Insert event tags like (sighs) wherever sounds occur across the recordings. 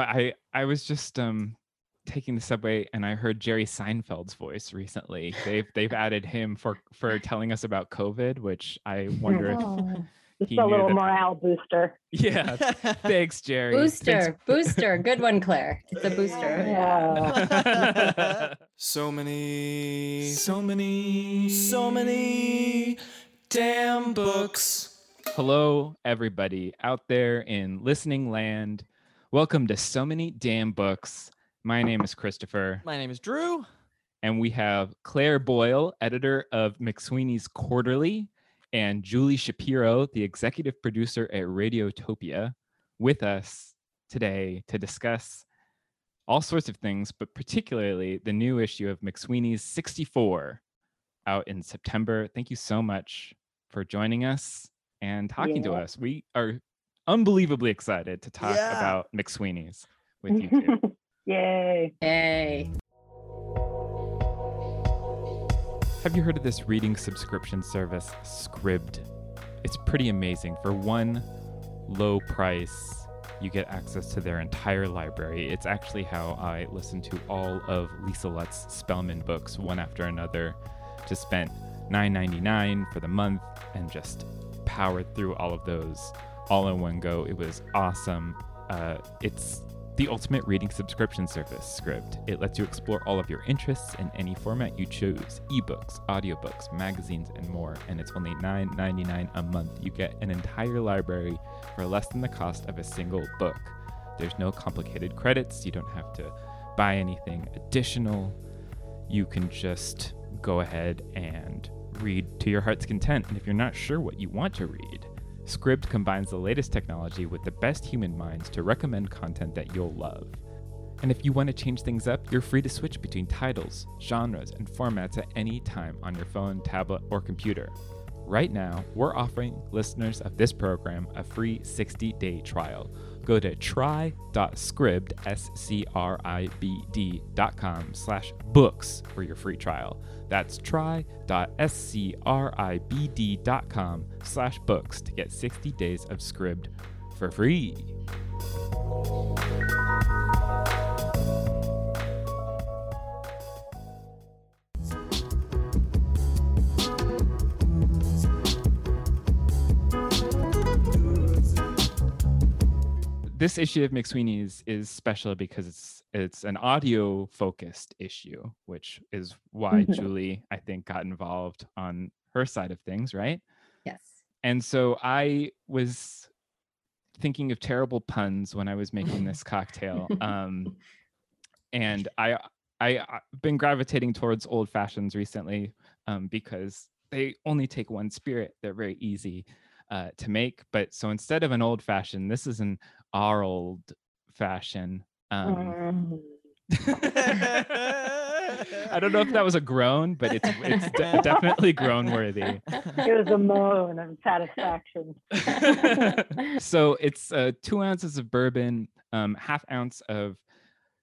I I was just um taking the subway and I heard Jerry Seinfeld's voice recently. They've they've (laughs) added him for for telling us about COVID, which I wonder if Oh, (laughs) Just a little that- morale booster. (laughs) yeah. Thanks, Jerry. Booster, booster. Good one, Claire. It's a booster. Yeah. Thanks- So many, so many, so many damn books. Hello, everybody out there in listening land. Welcome to So Many Damn Books. My name is Christopher, My name is Drew. and we have Claire Boyle, editor of McSweeney's Quarterly, and Julie Shapiro, the executive producer at Radiotopia, with us today to discuss all sorts of things, but particularly the new issue of McSweeney's 64 out in September. Thank you so much for joining us and talking to us. We are unbelievably excited to talk Yeah. about McSweeney's with you two. (laughs) Yay. Yay. Have you heard of this reading subscription service, Scribd? It's pretty amazing. For one low price, you get access to their entire library. It's actually how I listen to all of Lisa Lutz's Spellman books one after another. Just spent $9.99 for the month and just powered through all of those all in one go. It was awesome. Uh, it's the ultimate reading subscription service, Scribd. It lets you explore all of your interests in any format you choose ebooks, audiobooks, magazines, and more. And it's only $9.99 a month. You get an entire library for less than the cost of a single book. There's no complicated credits. You don't have to buy anything additional. You can just go ahead and read to your heart's content. And if you're not sure what you want to read, Scribd combines the latest technology with the best human minds to recommend content that you'll love. And if you want to change things up, you're free to switch between titles, genres, and formats at any time on your phone, tablet, or computer. Right now, we're offering listeners of this program a free 60-day trial. Go to try.scribd, S-C-R-I-B-D dot com slash books for your free trial. That's try.scribd dot com slash books to get 60 days of Scribd for free. This issue of McSweeney's is special because it's it's an audio focused issue, which is why Mhm. Julie, I think, got involved on her side of things, right? Yes. And so I was thinking of terrible puns when I was making this cocktail. Um, and I I I've been gravitating towards old fashions recently um, because they only take one spirit. They're very easy uh, to make. But so instead of an old fashioned, this is an our old fashion. Um, Mm. I don't know if that was a groan, but it's it's de- definitely groan worthy. It was a moan of satisfaction. (laughs) (laughs) so it's uh, two ounces of bourbon, um, half ounce of.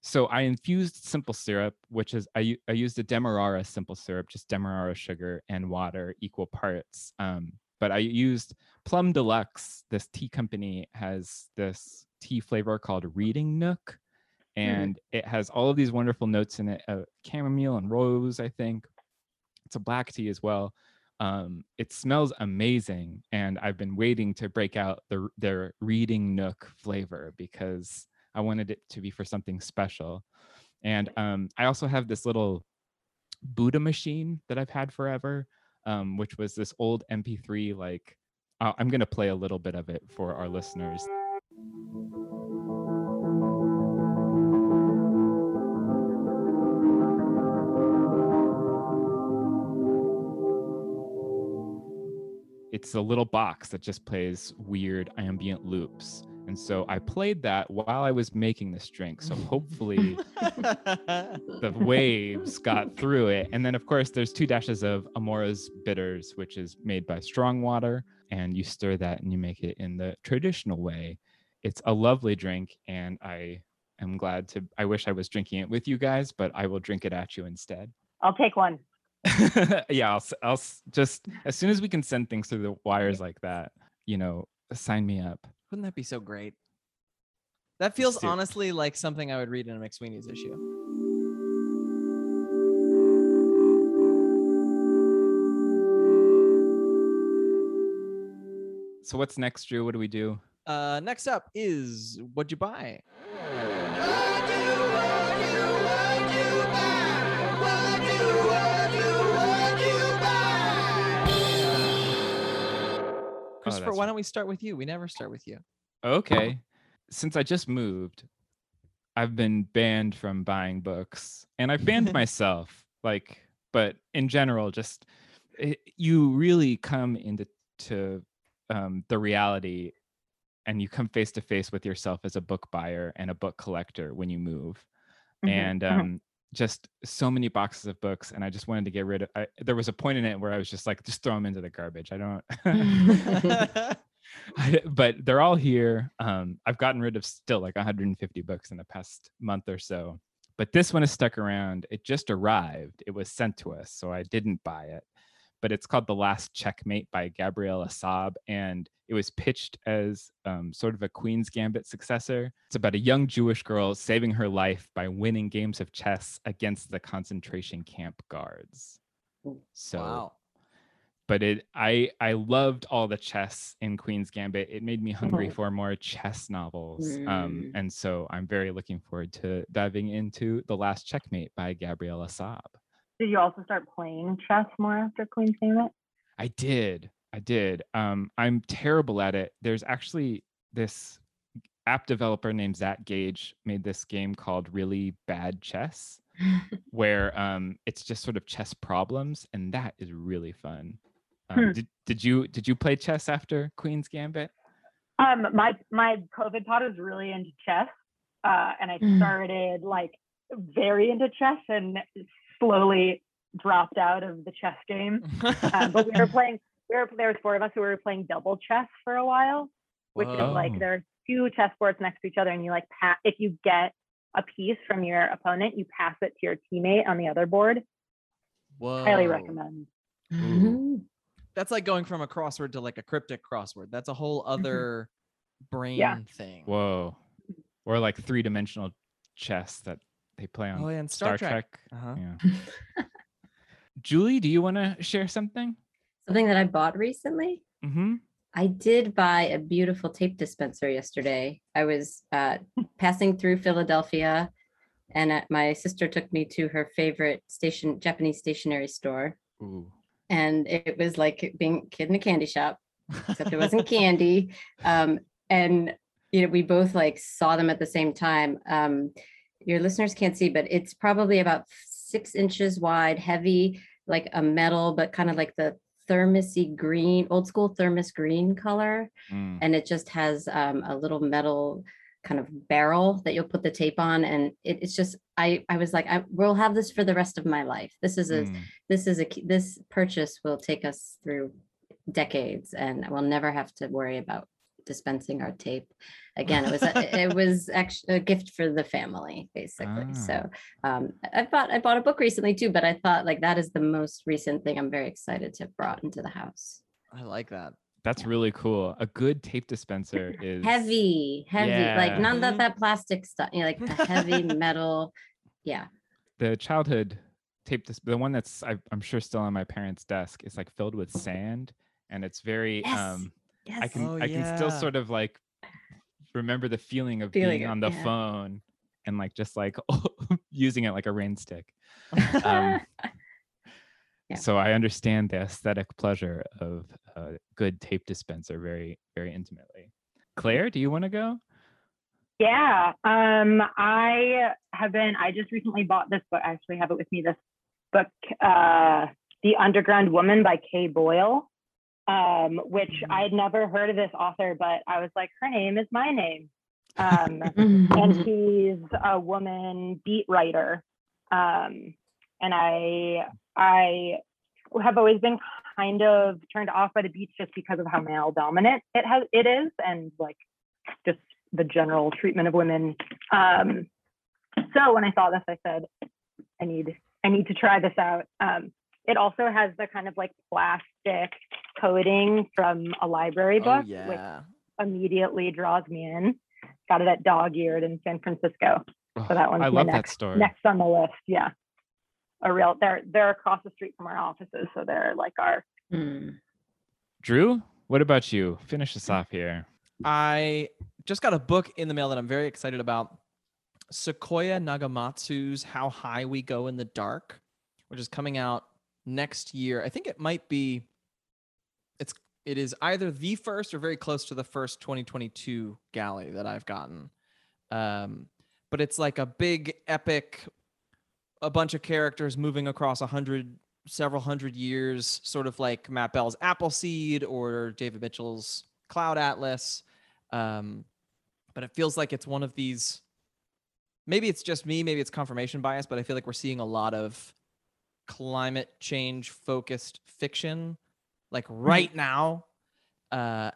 So I infused simple syrup, which is I, I used a Demerara simple syrup, just Demerara sugar and water, equal parts. Um, but I used Plum Deluxe. This tea company has this tea flavor called Reading Nook, and it has all of these wonderful notes in it: uh, chamomile and rose, I think. It's a black tea as well um, it smells amazing and i've been waiting to break out the, their reading nook flavor because i wanted it to be for something special and um, i also have this little buddha machine that i've had forever um, which was this old mp3 like uh, i'm going to play a little bit of it for our listeners it's a little box that just plays weird ambient loops. And so I played that while I was making this drink. So hopefully (laughs) the waves got through it. And then, of course, there's two dashes of Amora's bitters, which is made by strong water. And you stir that and you make it in the traditional way. It's a lovely drink. And I am glad to, I wish I was drinking it with you guys, but I will drink it at you instead. (laughs) I'll take one. yeah, I'll, s- I'll s- just as soon as we can send things through the wires like that, you know, sign me up. Wouldn't that be so great? That feels honestly like something I would read in a McSweeney's issue. So what's next, Drew? What do we do? Uh, next up is What'd You Buy? Christopher, that's why don't we start with you? We never start with you. Okay. Since I just moved, I've been banned from buying books and I've banned (laughs) myself. Like, but in general, just it, you really come into to um, the reality and you come face to face with yourself as a book buyer and a book collector when you move. Mhm, And mhm. um, just so many boxes of books. And I just wanted to get rid of I, there was a point in it where I was just like, just throw them into the garbage. I don't. (laughs) (laughs) I, but they're all here. Um, I've gotten rid of still like 150 books in the past month or so. But this one has stuck around. It just arrived. It was sent to us, so I didn't buy it. But it's called The Last Checkmate by Gabriella Saab, and it was pitched as um, sort of a Queen's Gambit successor. It's about a young Jewish girl saving her life by winning games of chess against the concentration camp guards. So wow. but it i i loved all the chess in queen's gambit it made me hungry Mhm. (laughs) for more chess novels um Mm. and so i'm very looking forward to diving into the last checkmate by gabriella saab Did you also start playing chess more after Queen's Gambit? i did i did um i'm terrible at it there's actually this app developer named zach gage made this game called really bad chess (laughs) where um it's just sort of chess problems and that is really fun um, Hmm. did, did you did you play chess after queen's gambit Um, my my COVID pod was really into chess, uh, and I Mm. started like very into chess and slowly dropped out of the chess game. Um, but we were (laughs) playing. We were there was four of us who were playing double chess for a while, which is like there are two chess boards next to each other, and you like pass. If you get a piece from your opponent, you pass it to your teammate on the other board. Whoa. Highly recommend. Mhm. That's like going from a crossword to like a cryptic crossword. That's a whole other brain thing. Whoa. Or like three dimensional chess that they play on Oh, yeah, and Star, Star Trek. Trek. Uh-huh. Yeah. (laughs) Julie, do you want to share something? Something that I bought recently. Mm-hmm. I did buy a beautiful tape dispenser yesterday. I was uh, passing through Philadelphia, and uh, my sister took me to her favorite station Japanese stationery store, Ooh. and it was like being a kid in a candy shop, except it (laughs) wasn't candy. Um, and you know, we both like saw them at the same time. Um, your listeners can't see, but it's probably about six inches wide, heavy, like a metal, but kind of like the thermosy green, old school thermos green color. Mm. And it just has um, a little metal kind of barrel that you'll put the tape on. And it, it's just, I, I was like, I will have this for the rest of my life. This is a, Mm. this is a, this purchase will take us through decades and we'll never have to worry about dispensing our tape. Again it was a, (laughs) it was actually a gift for the family basically. So um i bought i bought a book recently too but i thought like that is the most recent thing i'm very excited to have brought into the house. I like that. That's really cool. A good tape dispenser (laughs) is heavy heavy like none of that plastic stuff you know like the heavy (laughs) metal yeah. The childhood tape dis- the one that's I, i'm sure still on my parents desk is like filled with sand and it's very Yes. um yes i can Oh, i can still sort of like remember the feeling of Feeling being on the yeah. phone and like just like (laughs) using it like a rain stick um, (laughs) Yeah. so i understand the aesthetic pleasure of a good tape dispenser very very intimately claire do you want to go Yeah. Um, I have been, I just recently bought this book. I actually have it with me. This book, uh, The Underground Woman by Kay Boyle, um, which I had never heard of this author, but I was like, her name is my name. Um, (laughs) and she's a woman beat writer. Um, and I, I have always been kind of turned off by the beats just because of how male dominant it has, it is. And like, just the general treatment of women. Um, so when I saw this, I said, I need I need to try this out. Um, it also has the kind of like plastic coating from a library oh book, which immediately draws me in. got it at Dog Eared in San Francisco. Oh, So that one's I my love that next, story. next on the list. Yeah. A real they're they're across the street from our offices. So they're like our Hmm. Drew, what about you? Finish us off here. I just got a book in the mail that I'm very excited about. Sequoia Nagamatsu's How High We Go in the Dark, which is coming out next year. I think it might be it's it is either the first or very close to the first 2022 galley that I've gotten. Um, but it's like a big epic a bunch of characters moving across a hundred several hundred years, sort of like Matt Bell's Appleseed or David Mitchell's Cloud Atlas. Um, but it feels like it's one of these. Maybe it's just me, maybe it's confirmation bias, but I feel like we're seeing a lot of climate change focused fiction, like right now. Uh,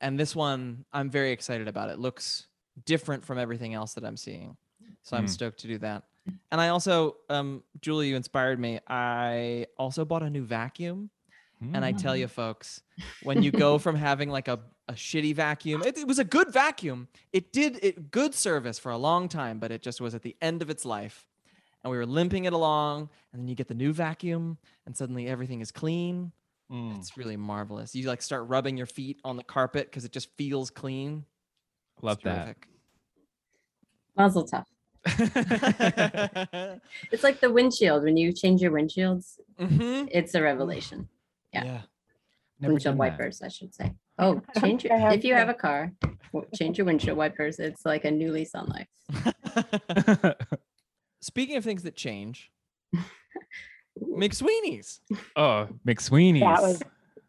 and this one, I'm very excited about. It looks different from everything else that I'm seeing, so I'm Mm. stoked to do that. And I also, um, Julie, you inspired me. I also bought a new vacuum. And I tell Mm. you, folks, when you go from having like a, a shitty vacuum, it, it was a good vacuum. It did it good service for a long time, but it just was at the end of its life. And we were limping it along, and then you get the new vacuum, and suddenly everything is clean. Mm. It's really marvelous. You like start rubbing your feet on the carpet because it just feels clean. It's Love that. Mazel tov. terrific. (laughs) It's like the windshield. When you change your windshields, hmm it's a revelation. Yeah. yeah. Never windshield done that. wipers, I should say. Oh, (laughs) change your if you have a car, change your windshield wipers. It's like a new lease on life. (laughs) Speaking of things that change, (laughs) McSweeney's. oh, McSweeney's. that was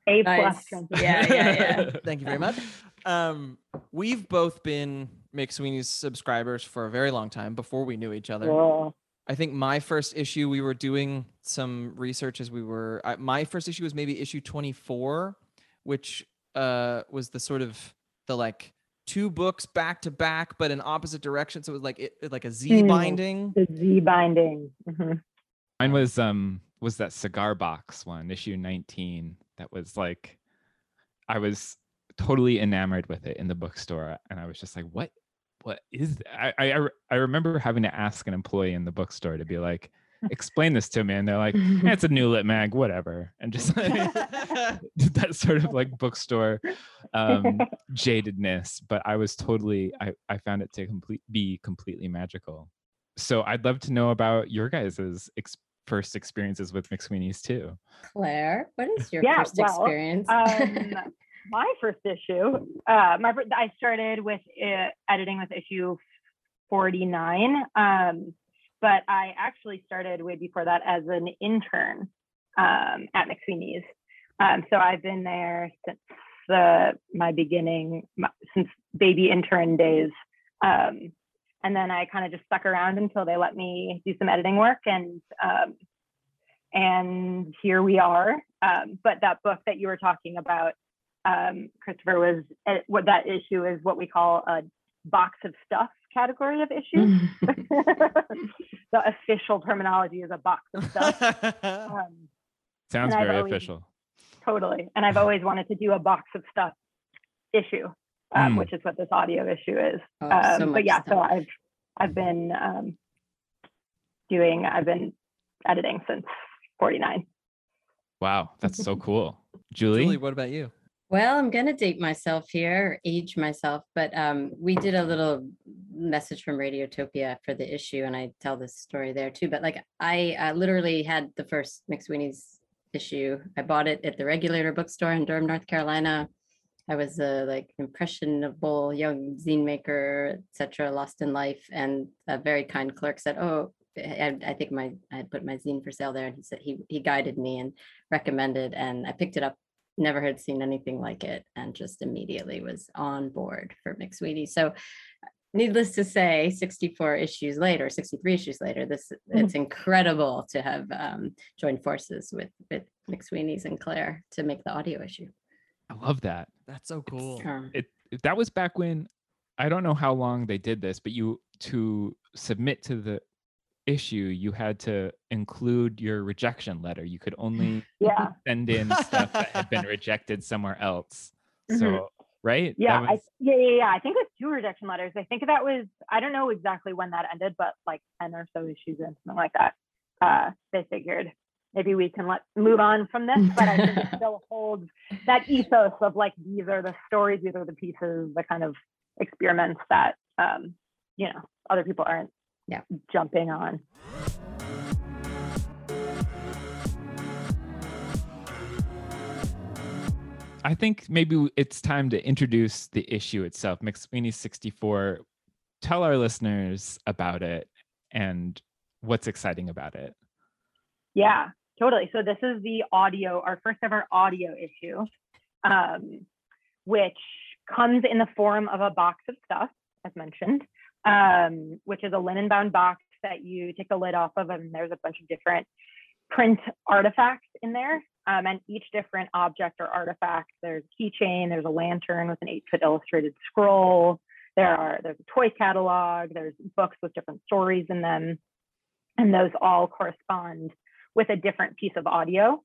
a plus. Nice. transition. Yeah, yeah, yeah. Thank you very (laughs) much. Um, we've both been McSweeney's subscribers for a very long time before we knew each other. Cool. I think my first issue, we were doing some research as we were. I, my first issue was maybe issue 24, which uh, was the sort of the like two books back to back, but in opposite directions. So it was like it, like a Z Hmm. binding. The Z binding. Mhm. Mine was um was that cigar box one, issue 19. That was like I was totally enamored with it in the bookstore. And I was just like, what what is that? I I, I I remember having to ask an employee in the bookstore to be like, explain this to me. And they're like, "Eh, it's a new lit mag, whatever. And just (laughs) (laughs) like, that sort of like bookstore um jadedness. But I was totally I, I found it to complete be completely magical. So I'd love to know about your guys's ex- first experiences with McSweeney's too. Claire, what is your Yeah, first well, experience? um, (laughs) my first issue, uh, my fir- I started with uh, editing with issue 49, um, but I actually started way before that as an intern um, at McSweeney's. Um, so I've been there since the, my beginning, my, since baby intern days. Um, and then I kind of just stuck around until they let me do some editing work and um, and here we are. Um, but that book that you were talking about, um, Christopher, was uh, what that issue is what we call a box of stuff category of issues. (laughs) (laughs) the official terminology is a box of stuff. (laughs) Um, Sounds very always- official. totally. And I've always wanted to do a box of stuff issue, um, Mm. which is what this audio issue is. Oh, um, so but much yeah, so. I've I've been um, doing I've been editing since 49. Wow, that's so cool. Julie, Julie, what about you? Well, I'm gonna date myself here, age myself, but um, we did a little message from Radiotopia for the issue, and I tell this story there too. But like, I uh, literally had the first McSweeney's issue. I bought it at the Regulator Bookstore in Durham, North Carolina. I was a like impressionable young zine maker, etc., lost in life, and a very kind clerk said, "Oh." I, I think my I put my zine for sale there, and he said he he guided me and recommended, and I picked it up never had seen anything like it and just immediately was on board for McSweetie. So needless to say, 64 issues later, 63 issues later, this it's incredible to have um, joined forces with with McSweeney's and Claire to make the audio issue. I love that. That's so cool. Um, It that was back when I don't know how long they did this, but you to submit to the issue, you had to include your rejection letter. You could only Yeah. (laughs) send in stuff that had been rejected somewhere else. Mhm. So right? Yeah, That I, yeah, yeah, yeah. I think it was two rejection letters. I think that was I don't know exactly when that ended, but like ten or so issues in, something like that. Uh, they figured maybe we can let move on from this, but I think it (laughs) still holds that ethos of like these are the stories, these are the pieces, the kind of experiments that um, you know other people aren't Yeah. jumping on. I think maybe it's time to introduce the issue itself. McSweeney 64. Tell our listeners about it and what's exciting about it. Yeah, totally. So this is the audio, our first ever audio issue, um, which comes in the form of a box of stuff, as mentioned, um, which is a linen bound box that you take the lid off of, and there's a bunch of different print artifacts in there. Um, and each different object or artifact, there's a keychain, there's a lantern with an eight foot illustrated scroll. There are there's a toy catalog, there's books with different stories in them, and those all correspond with a different piece of audio.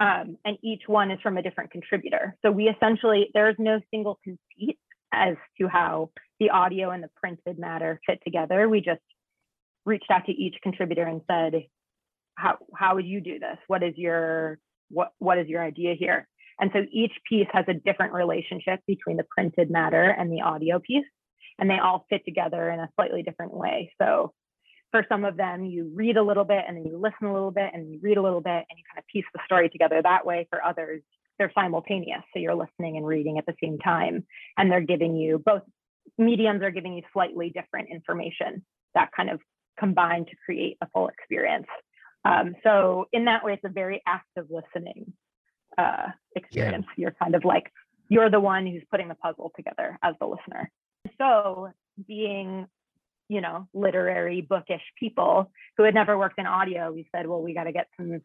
Um, and each one is from a different contributor. So we essentially, there's no single conceit as to how the audio and the printed matter fit together. We just reached out to each contributor and said, how, how would you do this? What is your, what, what is your idea here? And so each piece has a different relationship between the printed matter and the audio piece, and they all fit together in a slightly different way. So for some of them, you read a little bit and then you listen a little bit and you read a little bit and you kind of piece the story together that way. For others, they're simultaneous. So you're listening and reading at the same time, and they're giving you both mediums are giving you slightly different information that kind of combine to create a full experience. Um, so in that way, it's a very active listening uh, experience. You're kind of like you're the one who's putting the puzzle together as the listener. So being you know, literary bookish people who had never worked in audio, we said, well, we got to get some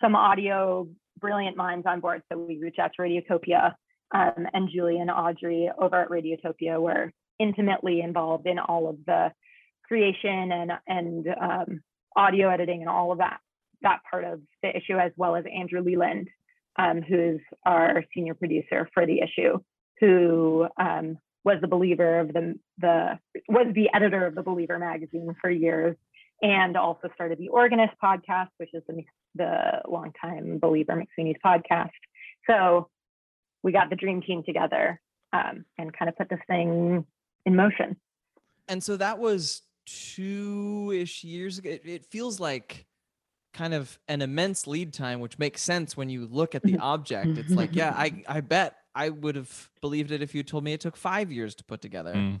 some audio brilliant minds on board. So we reached out to Radiotopia um, and Julie and Audrey over at Radiotopia were intimately involved in all of the creation and and um, audio editing and all of that that part of the issue, as well as Andrew Leland, um, who's our senior producer for the issue, who um, was the believer of the the was the editor of the Believer magazine for years, and also started the Organist podcast, which is the the longtime Believer McSweeney's podcast. So we got the dream team together um, and kind of put this thing in motion. And so that was two ish years ago. It, it feels like kind of an immense lead time, which makes sense when you look at the object. It's like, yeah, I, I bet I would have believed it if you told me it took five years to put together. Mm.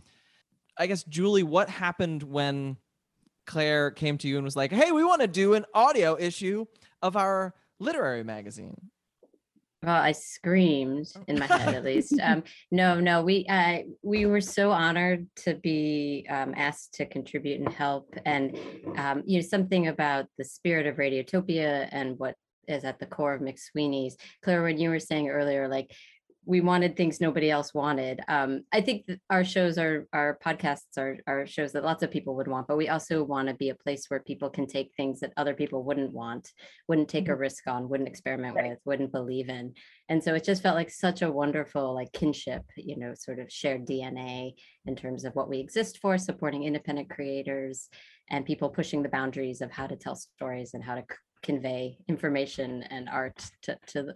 I guess, Julie, what happened when Claire came to you and was like, hey, we want to do an audio issue of our literary magazine? Well, I screamed in my head at least. (laughs) Um, no, no, we uh, we were so honored to be um, asked to contribute and help, and um, you know something about the spirit of Radiotopia and what is at the core of McSweeney's. Claire, when you were saying earlier, like we wanted things nobody else wanted. Um, I think our shows are our podcasts are are shows that lots of people would want, but we also want to be a place where people can take things that other people wouldn't want, wouldn't take a risk on, wouldn't experiment Right. with, wouldn't believe in. And so it just felt like such a wonderful like kinship, you know, sort of shared DNA in terms of what we exist for, supporting independent creators and people pushing the boundaries of how to tell stories and how to convey information and art to to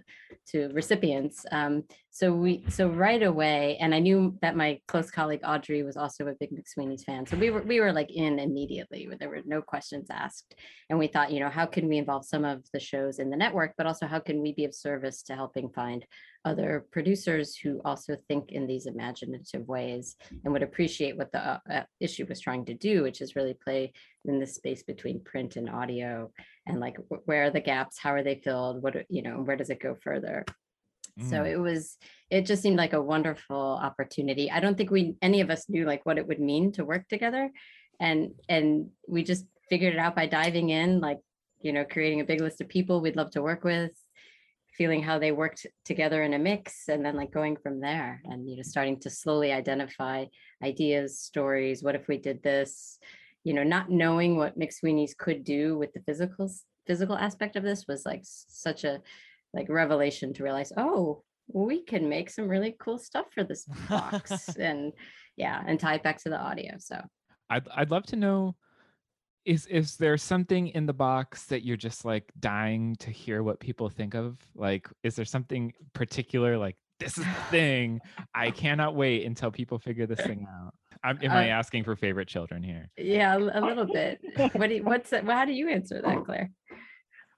to recipients. Um, so we so right away, and I knew that my close colleague Audrey was also a big McSweeney's fan. So we were we were like in immediately. There were no questions asked, and we thought, you know, how can we involve some of the shows in the network, but also how can we be of service to helping find other producers who also think in these imaginative ways and would appreciate what the uh, uh, issue was trying to do, which is really play in the space between print and audio and like where are the gaps? How are they filled? What you know where does it go further? So Mm. it was it just seemed like a wonderful opportunity. I don't think we any of us knew like what it would mean to work together. And and we just figured it out by diving in like you know creating a big list of people we'd love to work with feeling how they worked together in a mix and then like going from there and you know starting to slowly identify ideas stories what if we did this you know not knowing what mcsweeney's could do with the physical physical aspect of this was like such a like revelation to realize oh we can make some really cool stuff for this box (laughs) and yeah, and tie it back to the audio. So I'd I'd love to know is is there something in the box that you're just like dying to hear what people think of? Like is there something particular like this is the thing. I cannot wait until people figure this thing out. I'm, am I Uh, asking for favorite children here? yeah, a, a little bit. What do you, what's it, how do you answer that, Claire?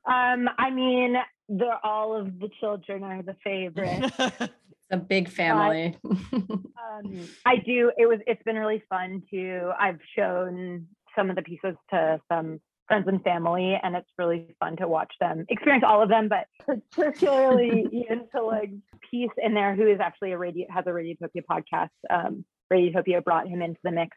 Um, I mean, they're all of the children are the favorite. (laughs) It's a big family. (laughs) um, I do. It was. It's been really fun to. I've shown some of the pieces to some friends and family, and it's really fun to watch them experience all of them. But particularly (laughs) Ian Chillag's piece in there, who is actually a radio has a Radiotopia podcast. Um, Radiotopia brought him into the mix.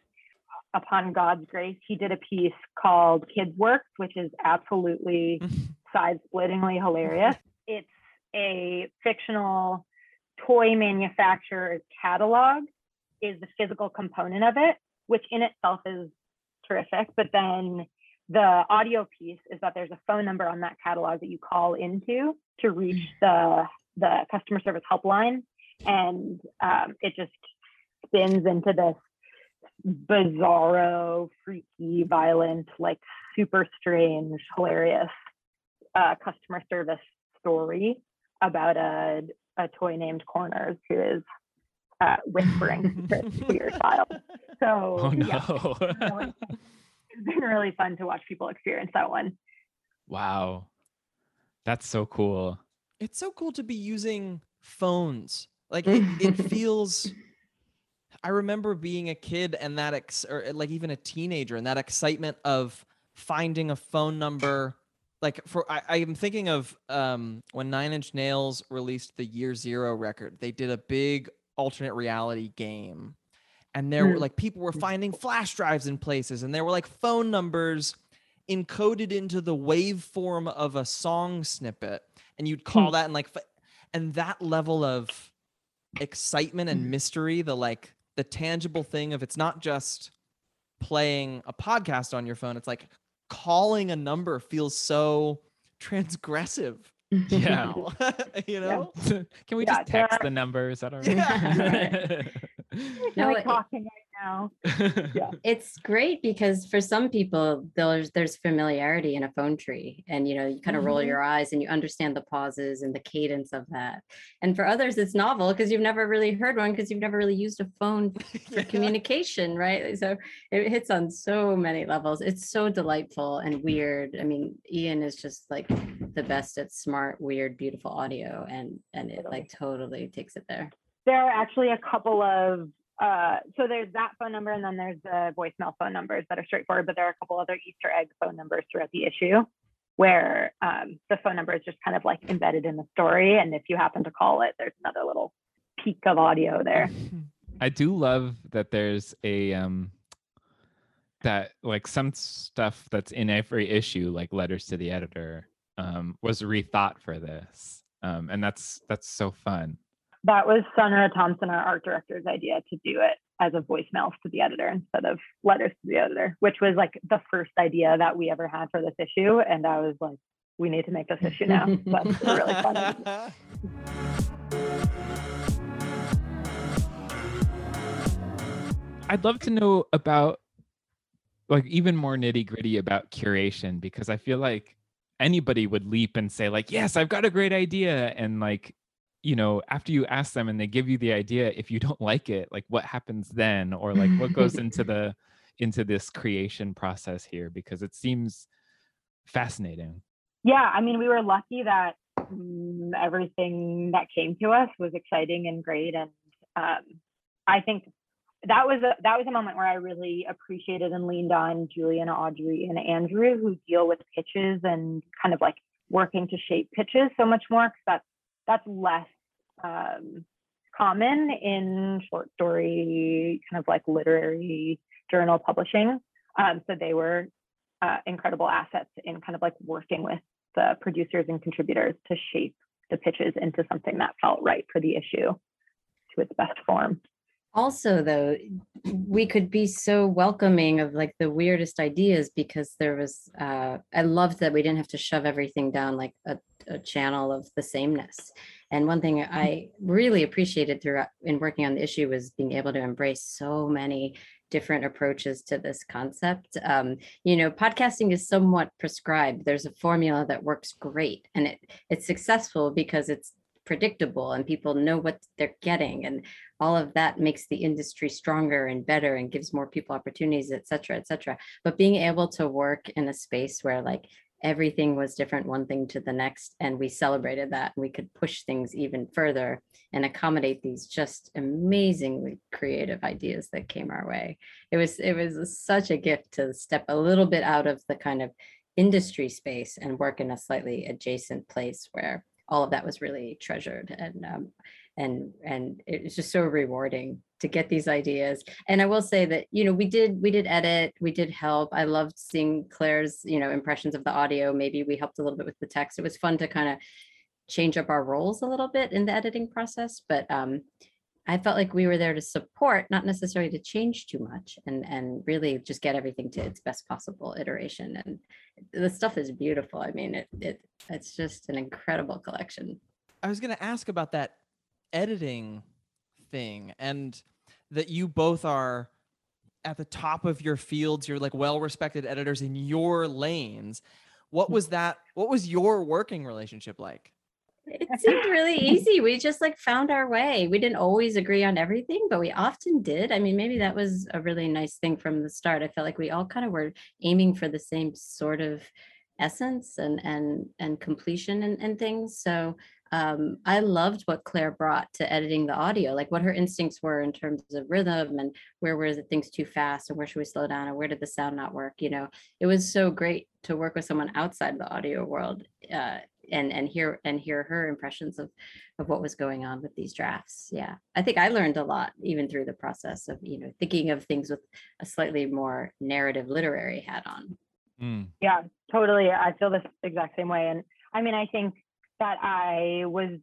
Upon God's grace, he did a piece called Kids Works, which is absolutely (laughs) side-splittingly hilarious. It's a fictional toy manufacturer's catalog is the physical component of it, which in itself is terrific. But then the audio piece is that there's a phone number on that catalog that you call into to reach the the customer service helpline, and um, it just spins into this bizarro, freaky, violent, like super strange, hilarious uh, customer service story about a a toy named Corners who is uh, whispering secrets to (laughs) your child. So Oh yeah, no. really- it's been really fun to watch people experience that one. wow. That's so cool. it's so cool to be using phones. Like it, it (laughs) feels. I remember being a kid and that, ex- or like even a teenager, and that excitement of finding a phone number. Like for, I, I am thinking of um, when Nine Inch Nails released the Year Zero record. They did a big alternate reality game, and there were Mm. like people were mm. finding flash drives in places, and there were like phone numbers encoded into the waveform of a song snippet and you'd hmm. call that and like and that level of excitement and hmm. mystery the like the tangible thing of it's not just playing a podcast on your phone it's like calling a number feels so transgressive Yeah. (laughs) you know (laughs) Can we Yeah, just there text are- the number? Is that all Yeah. right? No, like it- talking right now. Yeah. (laughs) it's great because for some people there's there's familiarity in a phone tree and you know you kind of roll Mhm. your eyes and you understand the pauses and the cadence of that and for others it's novel because you've never really heard one because you've never really used a phone (laughs) for Yeah. communication right so it hits on so many levels it's so delightful and weird i mean ian is just like the best at smart weird beautiful audio and and it like totally takes it there There are actually a couple of uh, so there's that phone number and then there's the voicemail phone numbers that are straightforward, but there are a couple other Easter egg phone numbers throughout the issue where um, the phone number is just kind of like embedded in the story. And if you happen to call it, there's another little peak of audio there. (laughs) I do love that there's a um that like some stuff that's in every issue, like letters to the editor, um, was rethought for this. Um, and that's that's so fun. That was Sunra Thompson, our art director's idea to do it as a voicemail to the editor instead of letters to the editor, which was like the first idea that we ever had for this issue. And I was like, we need to make this issue now. (laughs) That's really funny. I'd love to know about like even more nitty gritty about curation because I feel like anybody would leap and say like, yes, I've got a great idea. And like, you know, after you ask them and they give you the idea, if you don't like it, like what happens then? Or like what goes into (laughs) the into this creation process here? Because it seems fascinating. Yeah, I mean, we were lucky that mm, everything that came to us was exciting and great, and um, I think that was a that was a moment where I really appreciated and leaned on Julian, Audrey, and Andrew, who deal with pitches and kind of like working to shape pitches so much more, because that's that's less um, common in short story, kind of like literary journal publishing. Um, so they were uh, incredible assets in kind of like working with the producers and contributors to shape the pitches into something that felt right for the issue to its best form. also though we could be so welcoming of like the weirdest ideas because there was uh i loved that we didn't have to shove everything down like a, a channel of the sameness And one thing I really appreciated throughout in working on the issue was being able to embrace so many different approaches to this concept. Um, you know, podcasting is somewhat prescribed. There's a formula that works great, and it it's successful because it's predictable and people know what they're getting and all of that makes the industry stronger and better and gives more people opportunities et cetera et cetera but being able to work in a space where like everything was different one thing to the next and we celebrated that we could push things even further and accommodate these just amazingly creative ideas that came our way. It was it was such a gift to step a little bit out of the kind of industry space and work in a slightly adjacent place where all of that was really treasured and um, and and it was just so rewarding to get these ideas. And i will say that you know we did we did edit we did help. I loved seeing claire's you know impressions of the audio. Maybe we helped a little bit with the text. It was fun to kind of change up our roles a little bit in the editing process but um i felt like we were there to support not necessarily to change too much and and really just get everything to its best possible iteration. And the stuff is beautiful. I mean it, it it's just an incredible collection. I was going to ask about that editing thing and that you both are at the top of your fields you're like well respected editors in your lanes. What was that what was your working relationship like? It seemed really easy. We just like found our way. We didn't always agree on everything but we often did. I mean maybe that was a really nice thing from the start. I felt like we all kind of were aiming for the same sort of essence and and and completion and, and things. So um, I loved what Claire brought to editing the audio, like what her instincts were in terms of rhythm and where were the things too fast and where should we slow down and where did the sound not work. You know, it was so great to work with someone outside the audio world uh, and and hear and hear her impressions of of what was going on with these drafts. Yeah, I think I learned a lot even through the process of you know thinking of things with a slightly more narrative literary hat on. Mm. Yeah, totally. I feel this exact same way. And I mean, I think that I was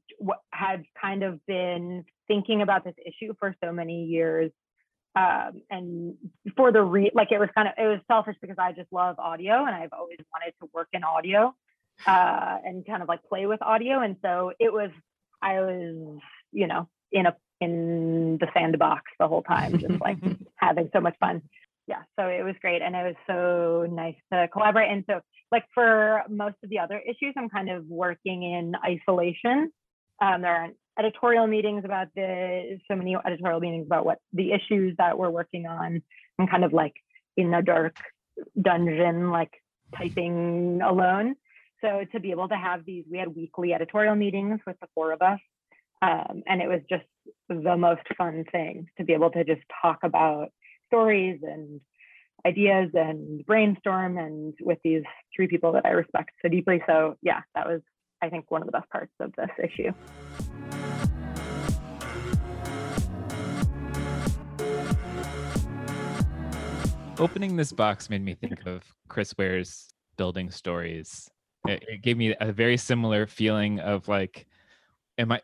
had kind of been thinking about this issue for so many years. Um, and for the re like it was kind of it was selfish because I just love audio and I've always wanted to work in audio uh, and kind of like play with audio. And so it was I was, you know, in a in the sandbox the whole time, just like (laughs) having so much fun. Yeah, so it was great and it was so nice to collaborate. And so like for most of the other issues, I'm kind of working in isolation. Um, there aren't editorial meetings about the so many editorial meetings about what the issues that we're working on. I'm kind of like in a dark dungeon, like typing alone. So to be able to have these, we had weekly editorial meetings with the four of us. Um, and it was just the most fun thing to be able to just talk about stories and ideas and brainstorm and with these three people that I respect so deeply. So yeah, that was I think one of the best parts of this issue. Opening this box made me think of Chris Ware's building stories. It, it gave me a very similar feeling of like, am I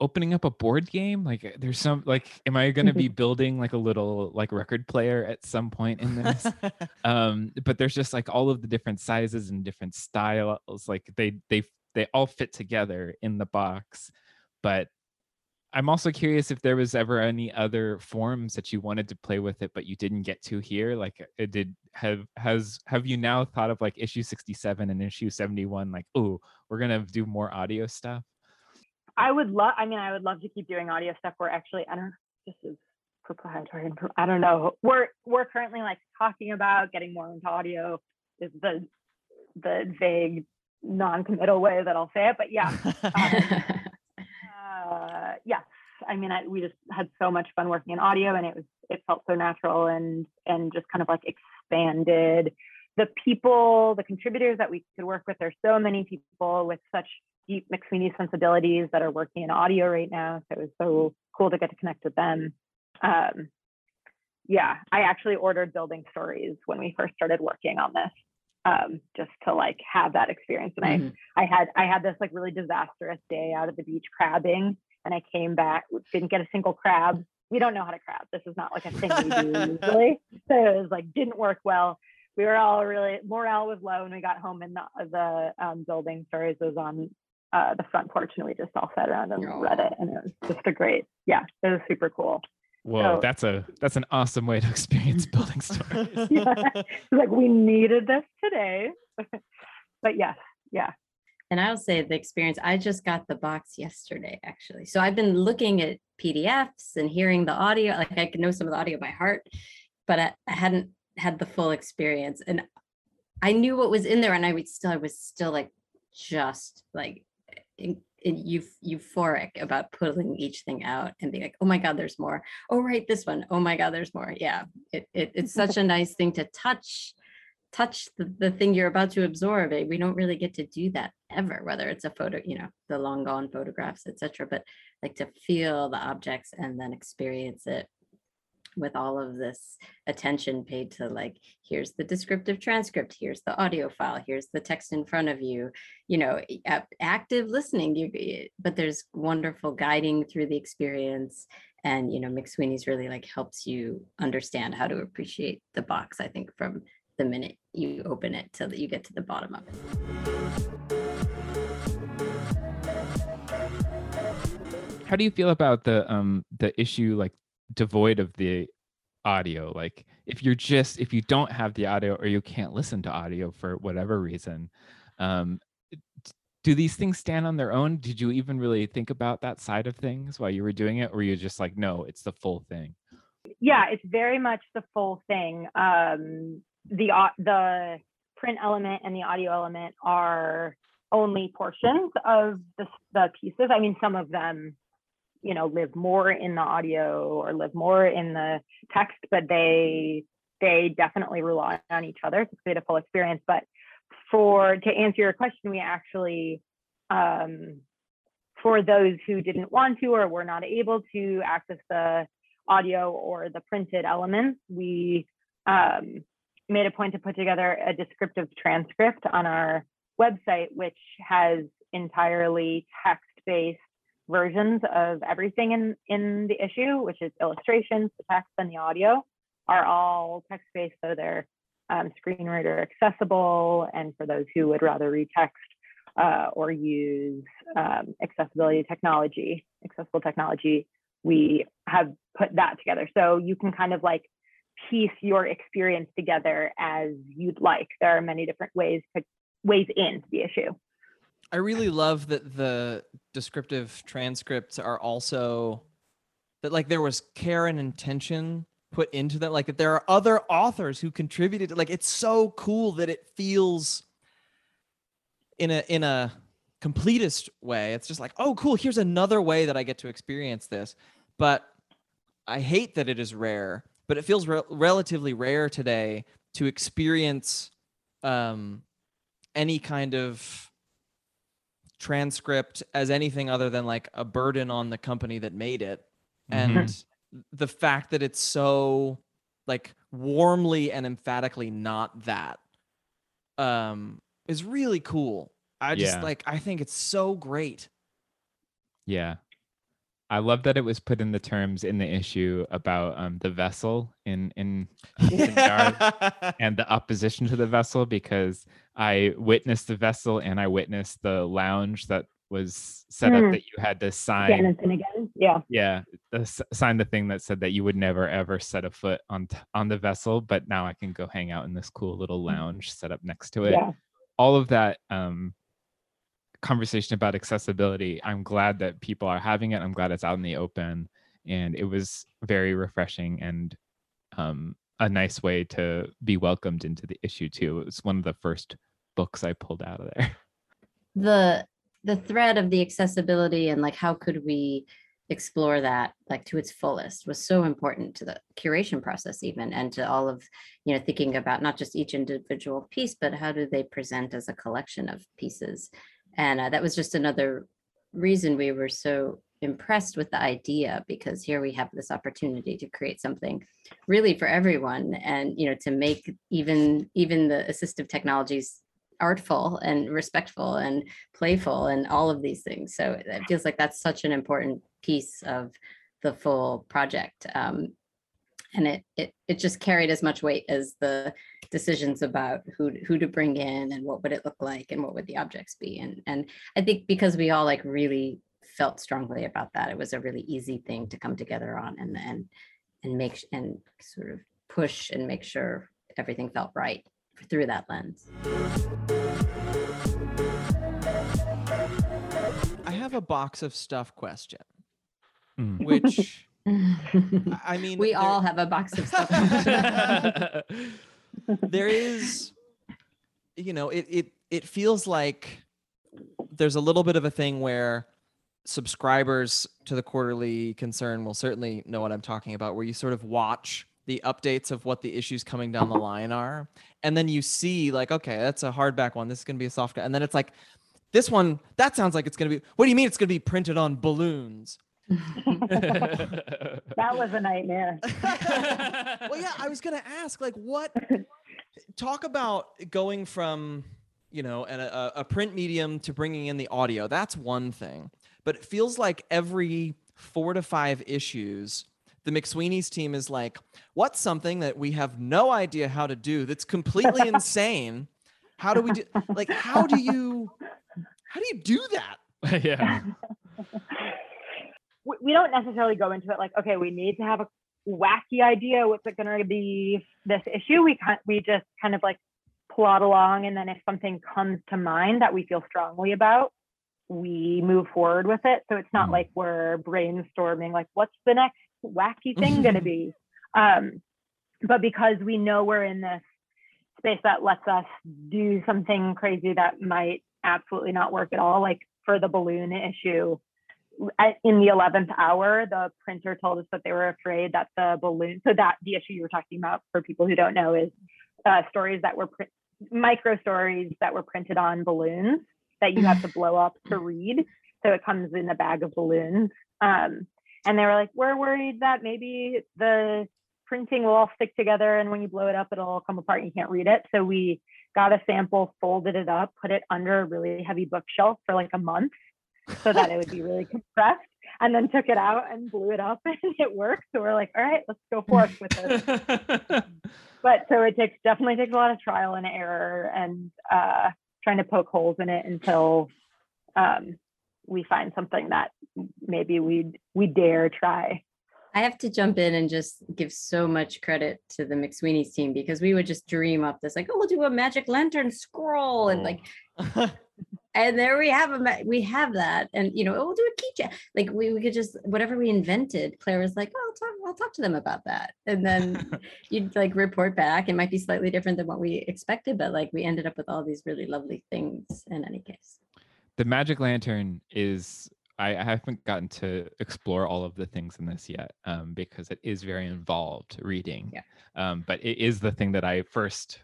opening up a board game? Like uh, there's some like am i going to be (laughs) building like a little like record player at some point in this? (laughs) Um but there's just like all of the different sizes and different styles like they they they all fit together in the box. But i'm also curious if there was ever any other forms that you wanted to play with it but you didn't get to here? Like it did have has have you now thought of like issue 67 and issue 71 like oh we're going to do more audio stuff I would love. I mean, I would love to keep doing audio stuff. We're actually, I don't. This is proprietary. I don't know. We're we're currently like talking about getting more into audio. Is the the vague, non-committal way that I'll say it. But yeah, (laughs) um, uh, yes. I mean, I, we just had so much fun working in audio, and it was it felt so natural and and just kind of like expanded the people, the contributors that we could work with. There's so many people with such deep McSweeney sensibilities that are working in audio right now. So it was so cool to get to connect with them. Um, yeah, I actually ordered building stories when we first started working on this, um, just to like have that experience. And mm-hmm. I, I had, I had this like really disastrous day out at the beach crabbing, and I came back, didn't get a single crab. We don't know how to crab. This is not like a thing we do usually. (laughs) So it was like didn't work well. We were all really morale was low when we got home, and the, the um, building stories was on uh, the front porch and we just all sat around and read it. And it was just a great, yeah, it was super cool. Whoa, So- that's a that's an awesome way to experience (laughs) building stories. (laughs) Yeah. Like we needed this today. (laughs) but yes, yeah. And I'll say the experience, I just got the box yesterday, actually. So I've been looking at PDFs and hearing the audio, like I could know some of the audio by heart, but I, I hadn't had the full experience. And I knew what was in there and I would still, I was still like, just like in, in euf- euphoric about pulling each thing out and being like, oh my God, there's more. Oh, right, this one. Oh my God, there's more. Yeah. It, it, it's (laughs) such a nice thing to touch touch the, the thing you're about to absorb it we don't really get to do that ever whether it's a photo you know the long gone photographs etc but like to feel the objects and then experience it with all of this attention paid to like here's the descriptive transcript here's the audio file here's the text in front of you you know active listening you but there's wonderful guiding through the experience and you know mcsweeney's really like helps you understand how to appreciate the box i think from the minute you open it till that you get to the bottom of it. How do you feel about the um the issue like devoid of the audio? Like if you're just if you don't have the audio or you can't listen to audio for whatever reason, um do these things stand on their own? Did you even really think about that side of things while you were doing it, or you're just like, no, it's the full thing? yeah, it's very much the full thing. Um, the au- the print element and the audio element are only portions of the the pieces. I mean, some of them, you know, live more in the audio or live more in the text, but they they definitely rely on each other to create a full experience. But for to answer your question, we actually um, for those who didn't want to or were not able to access the audio or the printed elements, we um, made a point to put together a descriptive transcript on our website, which has entirely text-based versions of everything in, in the issue, which is illustrations, the text, and the audio are all text-based, so they're um, screen reader accessible. And for those who would rather read text uh, or use um, accessibility technology, accessible technology, we have put that together. So you can kind of like piece your experience together as you'd like. There are many different ways to ways into the issue. I really love that the descriptive transcripts are also that like there was care and intention put into them. Like that there are other authors who contributed like it's so cool that it feels in a in a completist way. It's just like oh cool here's another way that i get to experience this. But i hate that it is rare but it feels rel relatively rare today to experience um any kind of transcript as anything other than like a burden on the company that made it Mhm. and the fact that it's so like warmly and emphatically not that um is really cool i just Yeah. like i think it's so great Yeah. I love that it was put in the terms in the issue about um, the vessel in in (laughs) Yard and the opposition to the vessel because I witnessed the vessel and I witnessed the lounge that was set up Hmm. that you had to Again sign. and again. Yeah. Yeah, the, sign the thing that said that you would never ever set a foot on t- on the vessel, but now I can go hang out in this cool little lounge set up next to it. Yeah. All of that um, conversation about accessibility, I'm glad that people are having it. I'm glad it's out in the open, and it was very refreshing and um, a nice way to be welcomed into the issue too. It was one of the first books I pulled out of there. The the thread of the accessibility and like how could we explore that like to its fullest was so important to the curation process even and to all of you know thinking about not just each individual piece but how do they present as a collection of pieces and uh, that was just another reason we were so impressed with the idea because here we have this opportunity to create something really for everyone and you know to make even even the assistive technologies artful and respectful and playful and all of these things. So it feels like that's such an important piece of the full project. Um, and it it it just carried as much weight as the decisions about who who to bring in and what would it look like and what would the objects be and and I think because we all like really felt strongly about that it was a really easy thing to come together on and and and make and sort of push and make sure everything felt right through that lens. I have a box of stuff question, Mm. which I mean, we there- all have a box of stuff. (laughs) there is you know it it it feels like there's a little bit of a thing where subscribers to the quarterly concern will certainly know what I'm talking about where you sort of watch the updates of what the issues coming down the line are and then you see like okay that's a hardback one this is going to be a soft and then it's like this one that sounds like it's going to be what do you mean it's going to be printed on balloons (laughs) That was a nightmare. (laughs) well, yeah, I was gonna ask, like, what? Talk about going from, you know, an, a, a print medium to bringing in the audio. That's one thing, but it feels like every four to five issues, the McSweeney's team is like, what's something that we have no idea how to do that's completely (laughs) insane? How do we do? Like, how do you? How do you do that? yeah. We we don't necessarily go into it like, okay, we need to have a wacky idea. What's it going to be this issue? We kind we just kind of like plot along, and then if something comes to mind that we feel strongly about, we move forward with it. So it's not Mhm. like we're brainstorming like, what's the next wacky thing going (laughs) to be? Um, but because we know we're in this space that lets us do something crazy that might absolutely not work at all, like for the balloon issue in the 11th hour, the printer told us that they were afraid that the balloon, so that the issue you were talking about for people who don't know is uh, stories that were print, micro stories that were printed on balloons that you have to (sighs) blow up to read. So it comes in a bag of balloons. Um, and they were like, we're worried that maybe the printing will all stick together and when you blow it up, it'll all come apart and you can't read it. So we got a sample, folded it up, put it under a really heavy bookshelf for like a month so that it would be really compressed and then took it out and blew it up (laughs) and it worked. So we're like, all right, let's go forth with this. (laughs) But so it takes definitely takes a lot of trial and error and uh, trying to poke holes in it until um, we find something that maybe we'd we dare try. I have to jump in and just give so much credit to the McSweeney's team because we would just dream up this like, oh, we'll do a magic lantern scroll and like, (laughs) and there we have a we have that, and you know, oh, we'll do a keychain. Like we, we could just whatever we invented. Claire was like, oh, I'll talk, I'll talk to them about that, and then (laughs) you'd like report back. It might be slightly different than what we expected, but like we ended up with all these really lovely things in any case. the magic lantern is I, I haven't gotten to explore all of the things in this yet um, because it is very involved reading. Yeah. Um, but it is the thing that I first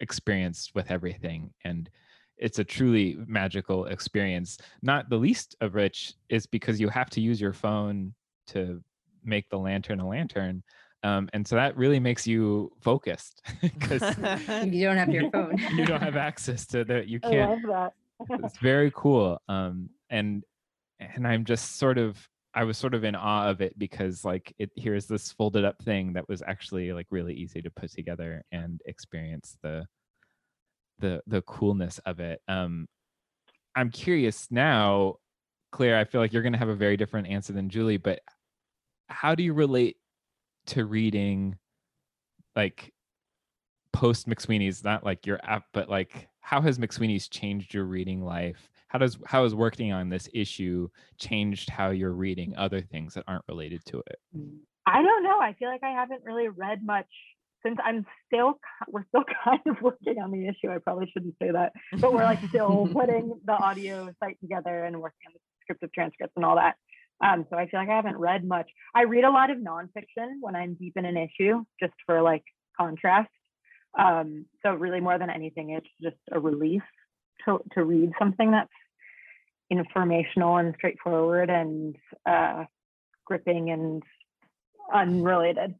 experienced with everything, and it's a truly magical experience. Not the least of which is because you have to use your phone to make the lantern a lantern. Um, and so that really makes you focused (laughs) because (laughs) You don't have your (laughs) phone. you don't have access to the you I can't love that. it's very cool um and and i'm just sort of i was sort of in awe of it because like it here's this folded up thing that was actually like really easy to put together and experience the the the coolness of it um i'm curious now claire i feel like you're going to have a very different answer than julie but how do you relate to reading like post McSweeney's, not like your app, but like how has McSweeney's changed your reading life? How does how has working on this issue changed how you're reading other things that aren't related to it? I don't know. I feel like I haven't really read much since I'm still we're still (laughs) kind of working on the issue. I probably shouldn't say that, but we're like still (laughs) putting the audio site together and working on the descriptive transcripts and all that. Um, so I feel like I haven't read much. I read a lot of nonfiction when I'm deep in an issue, just for like contrast. Um, so really, more than anything, it's just a relief to to read something that's informational and straightforward and uh, gripping and unrelated.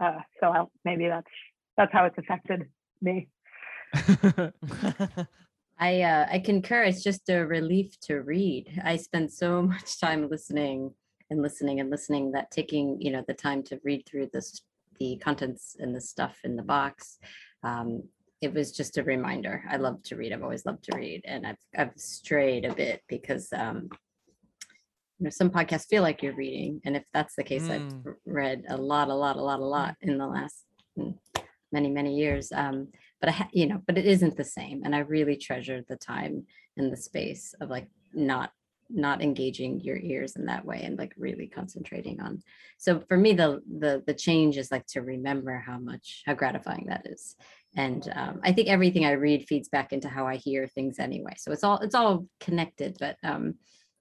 Uh, so I'll, maybe that's that's how it's affected me. (laughs) I uh, I concur. It's just a relief to read. I spend so (laughs) much time listening and listening and listening that taking you know the time to read through this the contents and the stuff in the box. Um, it was just a reminder. I love to read. I've always loved to read, and I've I've strayed a bit because um, you know some podcasts feel like you're reading, and if that's the case, I've Mm. read a lot, a lot, a lot, a lot in the last mm, many, many years. Um, but I, ha- you know, but it isn't the same, and I really treasure the time and the space of like not not engaging your ears in that way and like really concentrating on so for me the the the change is like to remember how much how gratifying that is and um, i think everything i read feeds back into how i hear things anyway so it's all it's all connected but um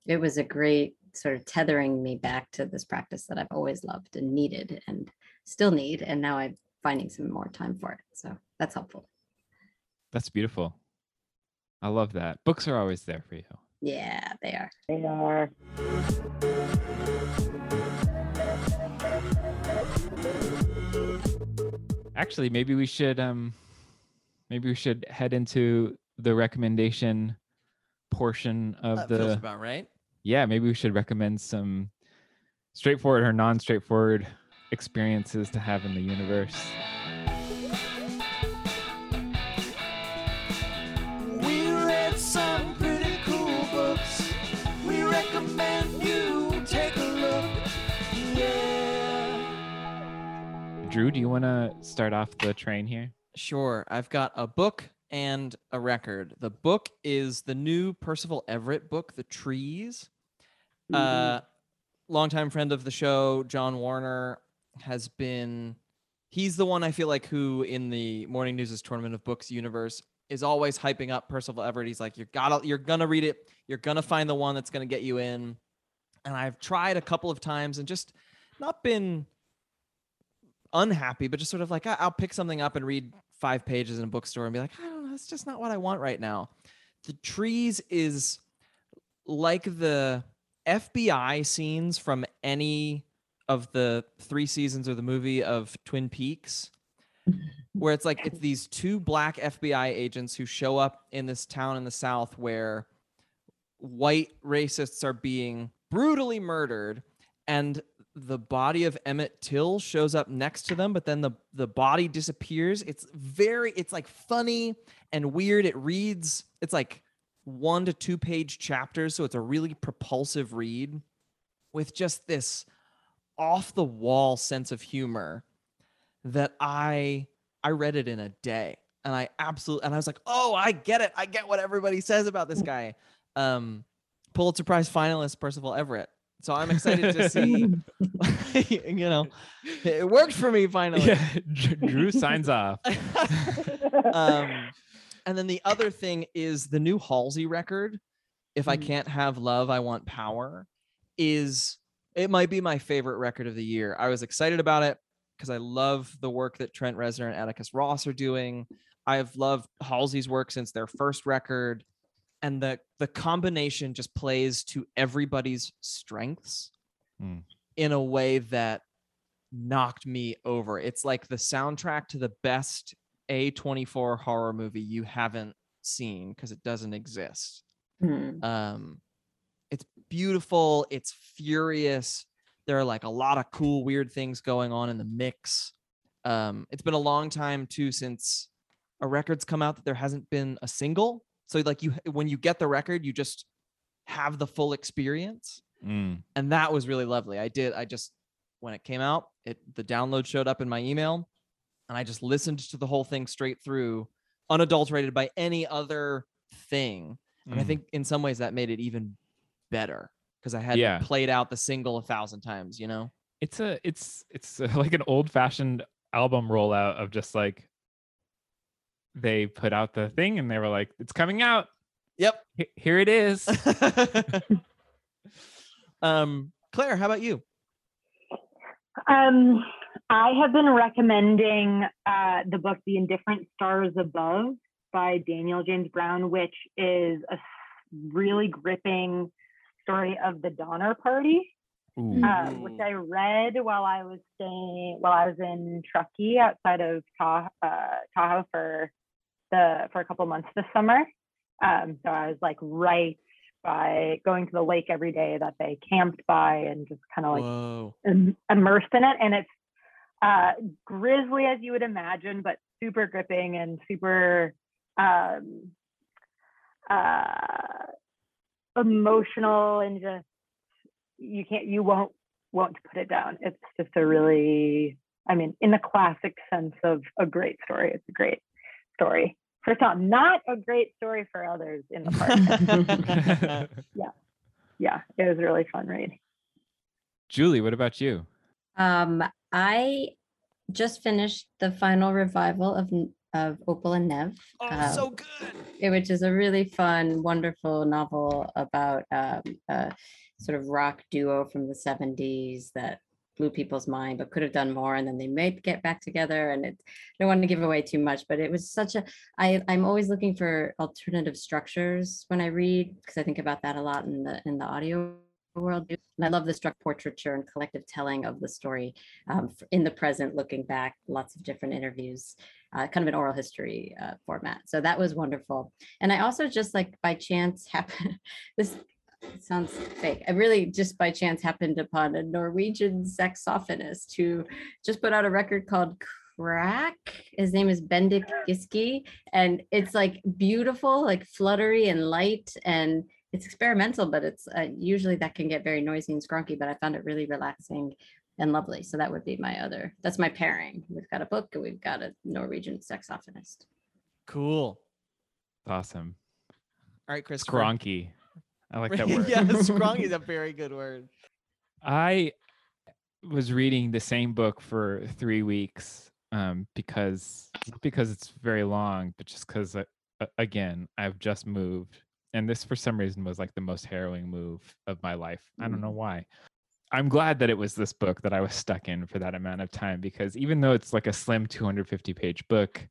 it was a great sort of tethering me back to this practice that i've always loved and needed and still need and now i'm finding some more time for it so that's helpful That's beautiful. I love that. Books are always there for you. yeah they are They are. Actually, maybe we should um maybe we should head into the recommendation portion of That the feels about right. Yeah, maybe we should recommend some straightforward or non-straightforward experiences to have in the universe. We read some pretty cool books. We recommend you take a look. Yeah. Drew, do you want to start off the train here? Sure. I've got a book and a record. The book is the new Percival Everett book, The Trees. Uh, longtime friend of the show, John Warner, has been. He's the one I feel like who, in the Morning News' Tournament of Books universe, is always hyping up Percival Everett. He's like, "You're gotta, you're gonna read it. You're gonna find the one that's gonna get you in." And I've tried a couple of times and just not been unhappy, but just sort of like I'll pick something up and read five pages in a bookstore and be like, I don't know, that's just not what I want right now. The trees is like the FBI scenes from any of the three seasons of the movie of Twin Peaks, where it's like it's these two black FBI agents who show up in this town in the South where white racists are being brutally murdered and the body of Emmett Till shows up next to them, but then the the body disappears. It's very, it's like funny and weird. It reads, it's like one to two page chapters, so it's a really propulsive read with just this off the wall sense of humor that I I read it in a day, and I absolutely and I was like, oh, I get it. I get what everybody says about this guy. Um, Pulitzer Prize finalist Percival Everett. So I'm excited to see. (laughs) you know, it worked for me finally. Yeah, Drew signs off. (laughs) um, and then the other thing is the new Halsey record. If I Mhm. can't have love, I want power. Is it might be my favorite record of the year. I was excited about it because I love the work that Trent Reznor and Atticus Ross are doing. I've loved Halsey's work since their first record, and the the combination just plays to everybody's strengths Mm. in a way that knocked me over. It's like the soundtrack to the best A24 horror movie you haven't seen because it doesn't exist. Hmm. Um it's beautiful, it's furious. There are like a lot of cool weird things going on in the mix. Um it's been a long time too since a record's come out that there hasn't been a single. So like you when you get the record, you just have the full experience Mm. and that was really lovely. I did. I just when it came out, it the download showed up in my email, and I just listened to the whole thing straight through, unadulterated by any other thing. And I Mm. think in some ways that made it even better because I had Yeah. played out the single a thousand times. You know. it's a it's it's uh (laughs) like an old fashioned album rollout of just like they put out the thing and they were like it's coming out Yep. H- here it is (laughs) (laughs) um, Claire, how about you? Um, I have been recommending uh, the book The Indifferent Stars Above by Daniel James Brown, which is a really gripping story of the Donner Party, uh, which I read while I was staying while I was in Truckee outside of Tah- uh, Tahoe for the for a couple months this summer. Um, so I was like right by going to the lake every day that they camped by and just kind of like Whoa. im- immersed in it and it's uh, grisly as you would imagine, but super gripping and super um, uh, emotional and just you can't you won't won't put it down. It's just a really, I mean, in the classic sense of a great story, it's a great story. For some, not a great story for others in the (laughs) park. (laughs) yeah, Yeah. it was a really fun read. Julie, what about you? Um, I just finished the final revival of of Opal and Nev. oh, Um, so good. which is a really fun, wonderful novel about um, a sort of rock duo from the 70s that blew people's mind, but could have done more. And then they may get back together. And it, I don't want to give away too much, but it was such a, I, I'm always looking for alternative structures when I read, because I think about that a lot in the, in the audio world. And I love the struck portraiture and collective telling of the story um, in the present, looking back, lots of different interviews, uh, kind of an oral history uh, format. So that was wonderful. And I also just like by chance happened, (laughs) this sounds fake. I really just by chance happened upon a Norwegian saxophonist who just put out a record called Crack. His name is Bendik Giske. And it's like beautiful, like fluttery and light. And it's experimental, but it's uh, usually that can get very noisy and scrunky, but I found it really relaxing and lovely. So that would be my other, that's my pairing. We've got a book and we've got a Norwegian saxophonist. Cool. Awesome. All right, Chris. Skronky. I like that (laughs) word. yeah, scrunky is a (laughs) very good word. I was reading the same book for three weeks um, because because it's very long, but just because again I've just moved, and this for some reason was like the most harrowing move of my life. I don't know why. I'm glad that it was this book that I was stuck in for that amount of time because even though it's like a slim 250 page book,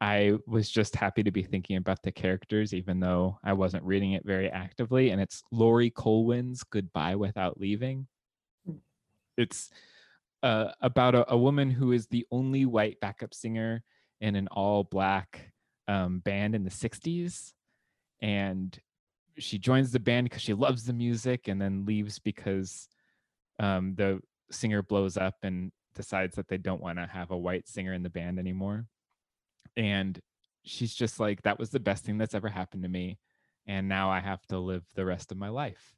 I was just happy to be thinking about the characters, even though I wasn't reading it very actively. And it's Laurie Colwin's Goodbye Without Leaving. It's uh, about a, a woman who is the only white backup singer in an all black um, band in the 60s. And she joins the band because she loves the music and then leaves because um, the singer blows up and decides that they don't want to have a white singer in the band anymore. And she's just like that was the best thing that's ever happened to me and now i have to live the rest of my life.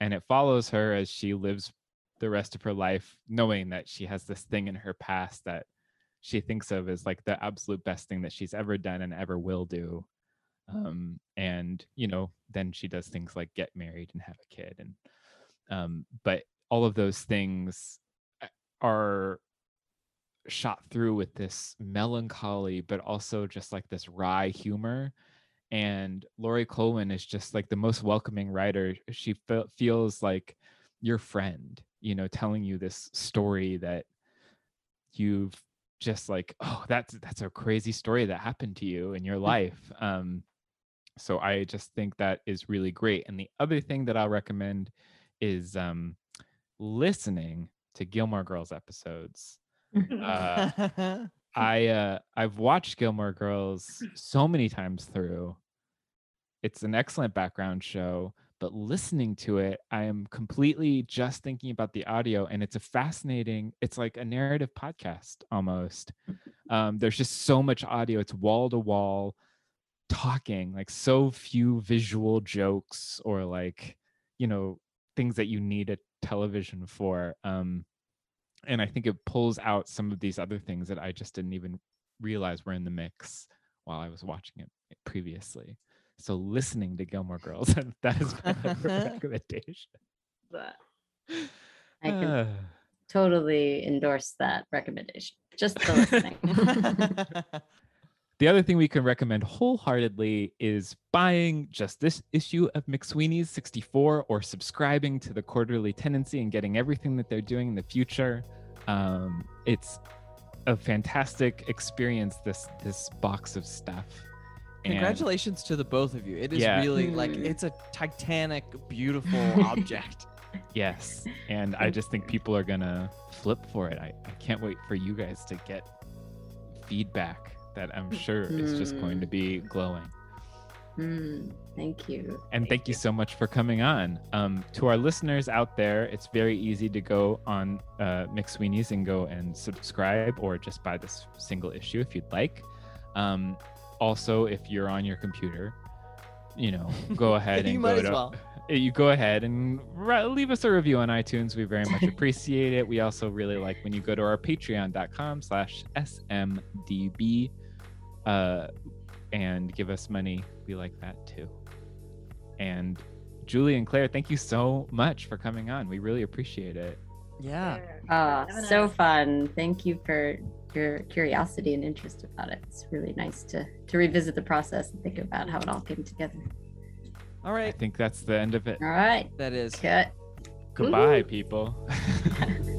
And it follows her as she lives the rest of her life knowing that she has this thing in her past that she thinks of as like the absolute best thing that she's ever done and ever will do. Um and you know then she does things like get married and have a kid and um but all of those things uh, are shot through with this melancholy but also just like this wry humor and Laurie Colwin is just like the most welcoming writer. She fe- feels like your friend you know telling you this story that you've just like oh that's that's a crazy story that happened to you in your life. Um so i just think that is really great and the other thing that i'll recommend is um listening to gilmore girls episodes uh, (laughs) I uh I've watched Gilmore Girls so many times through. It's an excellent background show, but listening to it, I am completely just thinking about the audio and it's a fascinating, it's like a narrative podcast almost. Um there's just so much audio, it's wall to wall talking, like so few visual jokes or like, you know, things that you need a television for. Um and I think it pulls out some of these other things that I just didn't even realize were in the mix while I was watching it previously. So listening to Gilmore Girls, (laughs) that is my (laughs) (laughs) recommendation. But I can Uh, totally endorse that recommendation. Just the listening. The other thing we can recommend wholeheartedly is buying just this issue of McSweeney's 64 or subscribing to the quarterly tendency and getting everything that they're doing in the future. Um, it's a fantastic experience, this this box of stuff. And- Congratulations to the both of you. It is Yeah. really like it's a titanic, beautiful (laughs) object. Yes. And I just think people are going to flip for it. I, I can't wait for you guys to get feedback that I'm sure is just going to be glowing. Mm, thank you. And thank you so much for coming on. Um, to our listeners out there, it's very easy to go on uh, McSweeney's and go and subscribe or just buy this single issue if you'd like. Um, also, if you're on your computer, you know, go (laughs) ahead and You go might as to, well. you go ahead and ri- leave us a review on iTunes. We very much (laughs) appreciate it. We also really like when you go to our patreon.com slash smdb uh, and give us money. We like that too. And Julie and Claire, thank you so much for coming on. We really appreciate it. Yeah. Oh, so nice- fun. Thank you for your curiosity and interest about it. It's really nice to to revisit the process and think about how it all came together. All right. I think that's the end of it. All right. That is. Cut. Goodbye, people. (laughs)